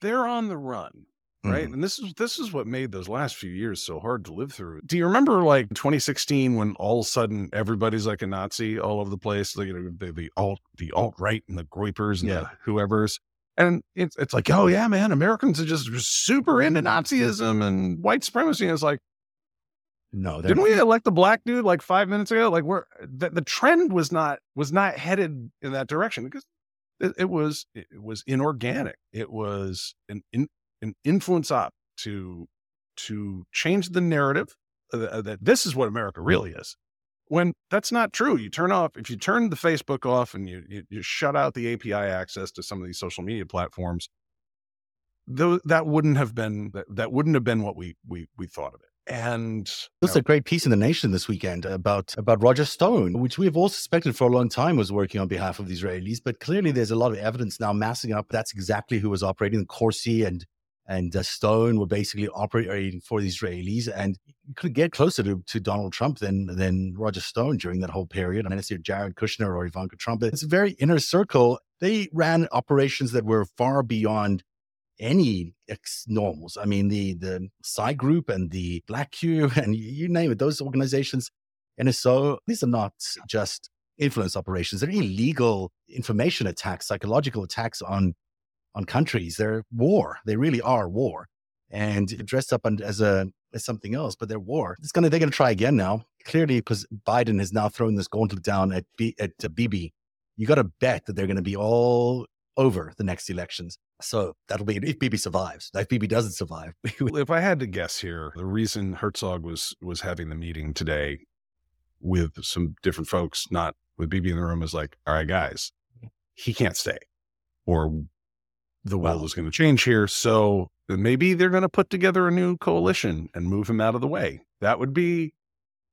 they're on the run right mm-hmm. and this is this is what made those last few years so hard to live through do you remember like 2016 when all of a sudden everybody's like a nazi all over the place like, you know, the, the alt the alt right and the groypers and yeah. the whoever's and it's, it's like oh yeah man americans are just super into nazism and white supremacy and it's like no didn't we elect the black dude like five minutes ago like we're the, the trend was not was not headed in that direction because it, it was it was inorganic it was an in, an influence up to to change the narrative uh, that, uh, that this is what America really is. When that's not true, you turn off if you turn the Facebook off and you you, you shut out the API access to some of these social media platforms. Though that wouldn't have been that, that wouldn't have been what we we we thought of it. And there's a great piece in the Nation this weekend about about Roger Stone, which we have all suspected for a long time was working on behalf of the Israelis. But clearly, there's a lot of evidence now massing up that's exactly who was operating the Corsi and and uh, Stone were basically operating for the Israelis, and you could get closer to, to Donald Trump than than Roger Stone during that whole period. I mean, it's Jared Kushner or Ivanka Trump. It's a very inner circle. They ran operations that were far beyond any ex normals. I mean, the the Psy Group and the Black Cube and you name it, those organizations. And so these are not just influence operations; they're illegal information attacks, psychological attacks on on countries. They're war. They really are war, and dressed up as a as something else, but they're war. It's gonna they're gonna try again now. Clearly, because Biden has now thrown this gauntlet down at B, at uh, Bibi. You got to bet that they're going to be all over the next elections. So that'll be if Bibi survives. If Bibi doesn't survive, if I had to guess here, the reason Herzog was was having the meeting today with some different folks, not with Bibi in the room, is like, all right, guys, he can't stay, or the world is going to change here. So maybe they're going to put together a new coalition and move him out of the way. That would be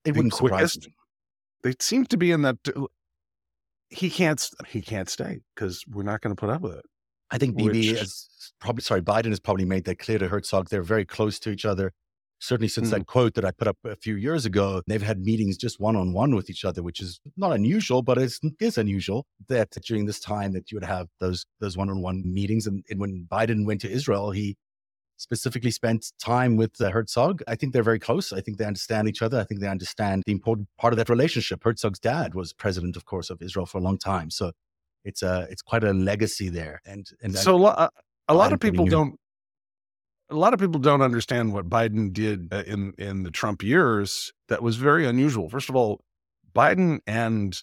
it the quickest. They seem to be in that. Uh, He can't. He can't stay because we're not going to put up with it. I think Bibi Which, is probably sorry. Biden has probably made that clear to Herzog. They're very close to each other certainly since mm. that quote that I put up a few years ago, they've had meetings just one on one with each other, which is not unusual, but it is unusual that during this time that you would have those those one on one meetings. And, and, when Biden went to Israel, he specifically spent time with uh, Herzog. I think they're very close. I think they understand each other. I think they understand the important part of that relationship. Herzog's dad was president, of course, of Israel for a long time, so it's a it's quite a legacy there. And and so I, a lot of people don't a lot of people don't understand what Biden did uh, in in the Trump years that was very unusual. First of all, Biden and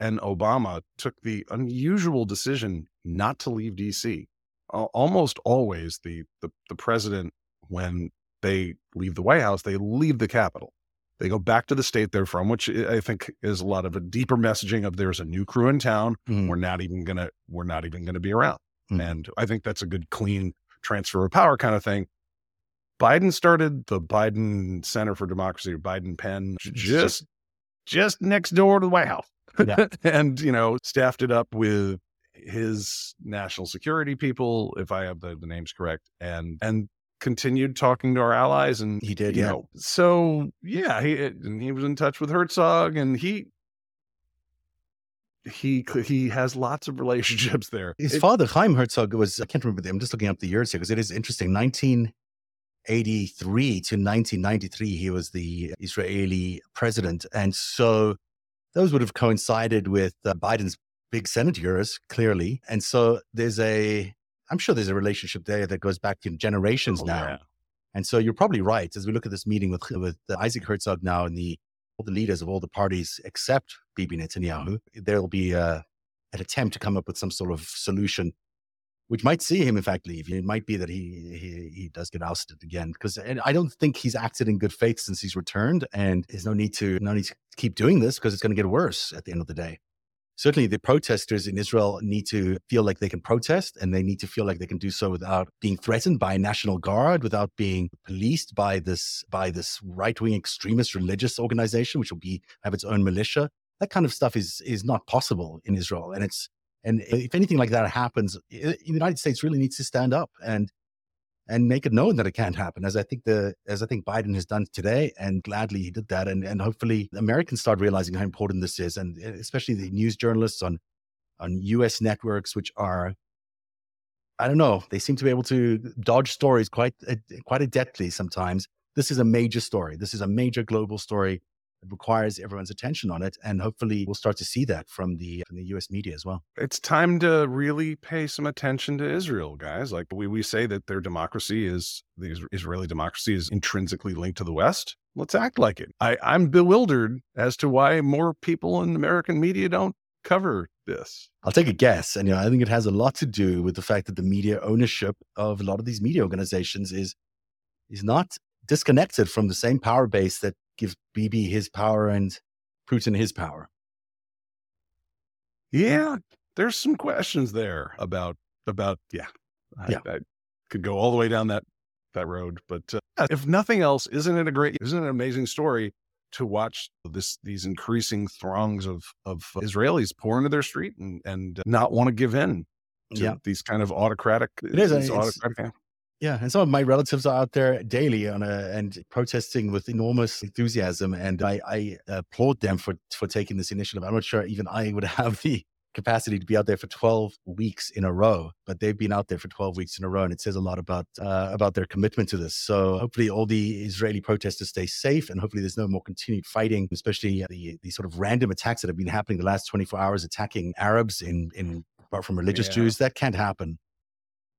and Obama took the unusual decision not to leave DC. Almost always the, the the president when they leave the White House, they leave the Capitol. They go back to the state they're from, which I think is a lot of a deeper messaging of there's a new crew in town. Mm. We're not even gonna we're not even gonna be around. Mm. And I think that's a good clean transfer of power kind of thing. Biden started the Biden Center for Democracy, Biden Penn, just just next door to the White House, yeah. and you know staffed it up with his national security people, if I have the, the names correct, and and continued talking to our allies, and he did, yeah. Know, so yeah, he and he was in touch with Herzog, and he he he has lots of relationships there. His it, father, Chaim Herzog, was I can't remember. I'm just looking up the years here because it is interesting. 1983 to 1993, he was the Israeli president, and so those would have coincided with uh, Biden's big Senate years, clearly. And so there's a, I'm sure there's a relationship there that goes back in generations oh, now. Yeah. And so you're probably right as we look at this meeting with with Isaac Herzog now and the all the leaders of all the parties except Bibi Netanyahu, there will be uh, an attempt to come up with some sort of solution, which might see him, in fact, leave. It might be that he he, he does get ousted again because I don't think he's acted in good faith since he's returned, and there's no need to no need to keep doing this because it's going to get worse at the end of the day certainly the protesters in Israel need to feel like they can protest and they need to feel like they can do so without being threatened by a national guard, without being policed by this by this right-wing extremist religious organization, which will be have its own militia. That kind of stuff is is not possible in Israel. And it's And if anything like that happens, the United States really needs to stand up and and make it known that it can't happen, as I think the as I think Biden has done today, and gladly he did that, and and hopefully Americans start realizing how important this is, and eh, especially the news journalists on on U.S. networks, which are I don't know, they seem to be able to dodge stories quite eh, quite adeptly sometimes. This is a major story. This is a major global story it requires everyone's attention on it. And hopefully we'll start to see that from the from the US media as well. It's time to really pay some attention to Israel, guys. Like we, we say that their democracy is the Israeli democracy is intrinsically linked to the West. Let's act like it. I, I'm bewildered as to why more people in American media don't cover this. I'll take a guess. And you know, I think it has a lot to do with the fact that the media ownership of a lot of these media organizations is is not disconnected from the same power base that gives Bibi his power and Putin his power. Yeah, there's some questions there about about yeah. I, yeah. I could go all the way down that that road, but uh, if nothing else, isn't it a great, isn't it an amazing story to watch this these increasing throngs of of Israelis pour into their street and and not want to give in to yeah. these kind of autocratic. It is. Autocratic, yeah, and some of my relatives are out there daily on a, and protesting with enormous enthusiasm, and I, I applaud them for for taking this initiative. I'm not sure even I would have the capacity to be out there for 12 weeks in a row, but they've been out there for 12 weeks in a row, and it says a lot about uh, about their commitment to this. So hopefully, all the Israeli protesters stay safe, and hopefully, there's no more continued fighting, especially the the sort of random attacks that have been happening the last 24 hours, attacking Arabs in in apart from religious yeah. Jews. That can't happen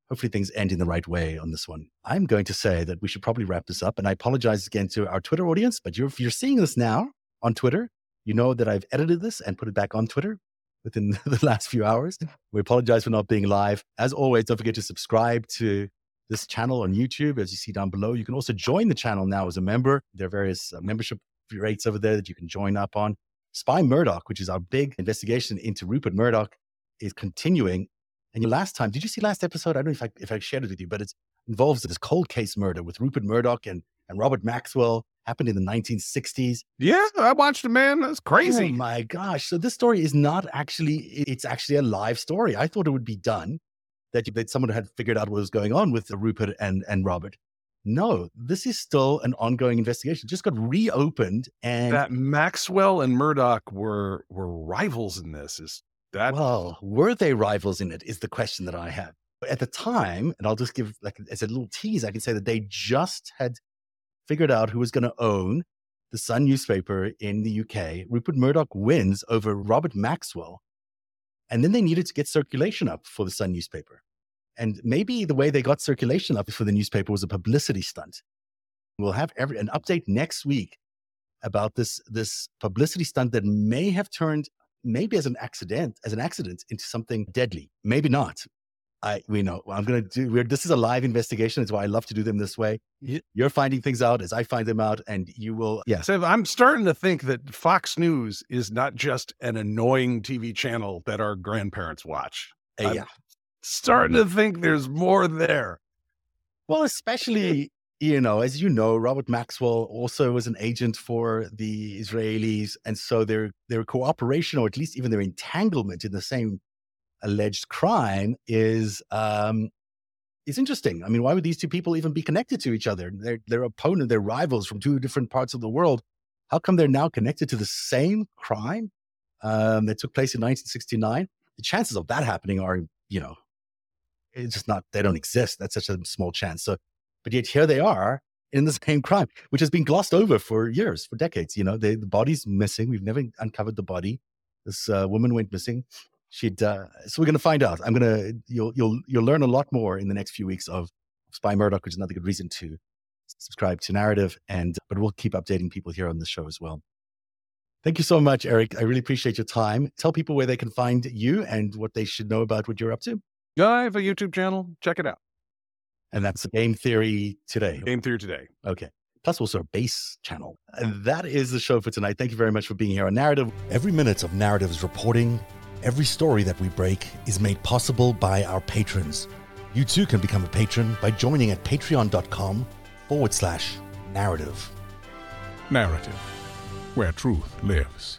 hopefully things end in the right way on this one. I'm going to say that we should probably wrap this up. And I apologize again to our Twitter audience, but you're, if you're seeing this now on Twitter, you know that I've edited this and put it back on Twitter within the last few hours. We apologize for not being live. As always, don't forget to subscribe to this channel on YouTube, as you see down below. You can also join the channel now as a member. There are various uh, membership rates over there that you can join up on. Spy Murdoch, which is our big investigation into Rupert Murdoch, is continuing and your last time, did you see last episode? I don't know if I if I shared it with you, but it involves this cold case murder with Rupert Murdoch and and Robert Maxwell. Happened in the 1960s. Yeah, I watched it, man. That's oh crazy. Oh my gosh! So this story is not actually. It's actually a live story. I thought it would be done that that someone had figured out what was going on with Rupert and and Robert. No, this is still an ongoing investigation. It just got reopened, and that Maxwell and Murdoch were were rivals in this is well, were they rivals in it? Is the question that I have. At the time, and I'll just give like as a little tease, I can say that they just had figured out who was going to own the Sun newspaper in the UK. Rupert Murdoch wins over Robert Maxwell, and then they needed to get circulation up for the Sun newspaper. And maybe the way they got circulation up for the newspaper was a publicity stunt. We'll have every, an update next week about this this publicity stunt that may have turned maybe as an accident, as an accident into something deadly. Maybe not. I we know I'm gonna do. We're, this is a live investigation. It's why I love to do them this way. You're finding things out as I find them out, and you will. Yeah. So I'm starting to think that Fox News is not just an annoying TV channel that our grandparents watch. Uh, yeah. starting to think there's more there. Well, especially you know, as you know, Robert Maxwell also was an agent for the Israelis, and so their their cooperation, or at least even their entanglement in the same alleged crime, is um, is interesting. I mean, why would these two people even be connected to each other? They're they're opponent, they're rivals from two different parts of the world. How come they're now connected to the same crime um, that took place in 1969? The chances of that happening are, you know, it's just not. They don't exist. That's such a small chance. So but yet here they are in the same crime, which has been glossed over for years, for decades. You know, they, the body's missing. We've never uncovered the body. This uh, woman went missing. She'd. Uh, so we're going to find out. I'm going to. You'll you'll you'll learn a lot more in the next few weeks of Spy Murdoch, which is another good reason to subscribe to Narativ. And but we'll keep updating people here on the show as well. Thank you so much, Eric. I really appreciate your time. Tell people where they can find you and what they should know about what you're up to. I have a YouTube channel. Check it out. And that's Game Theory Today. Game Theory Today. Okay. Plus, also a base channel. And that is the show for tonight. Thank you very much for being here on Narativ. Every minute of Narativ's reporting, every story that we break is made possible by our patrons. You too can become a patron by joining at patreon.com forward slash narativ. Narativ, where truth lives.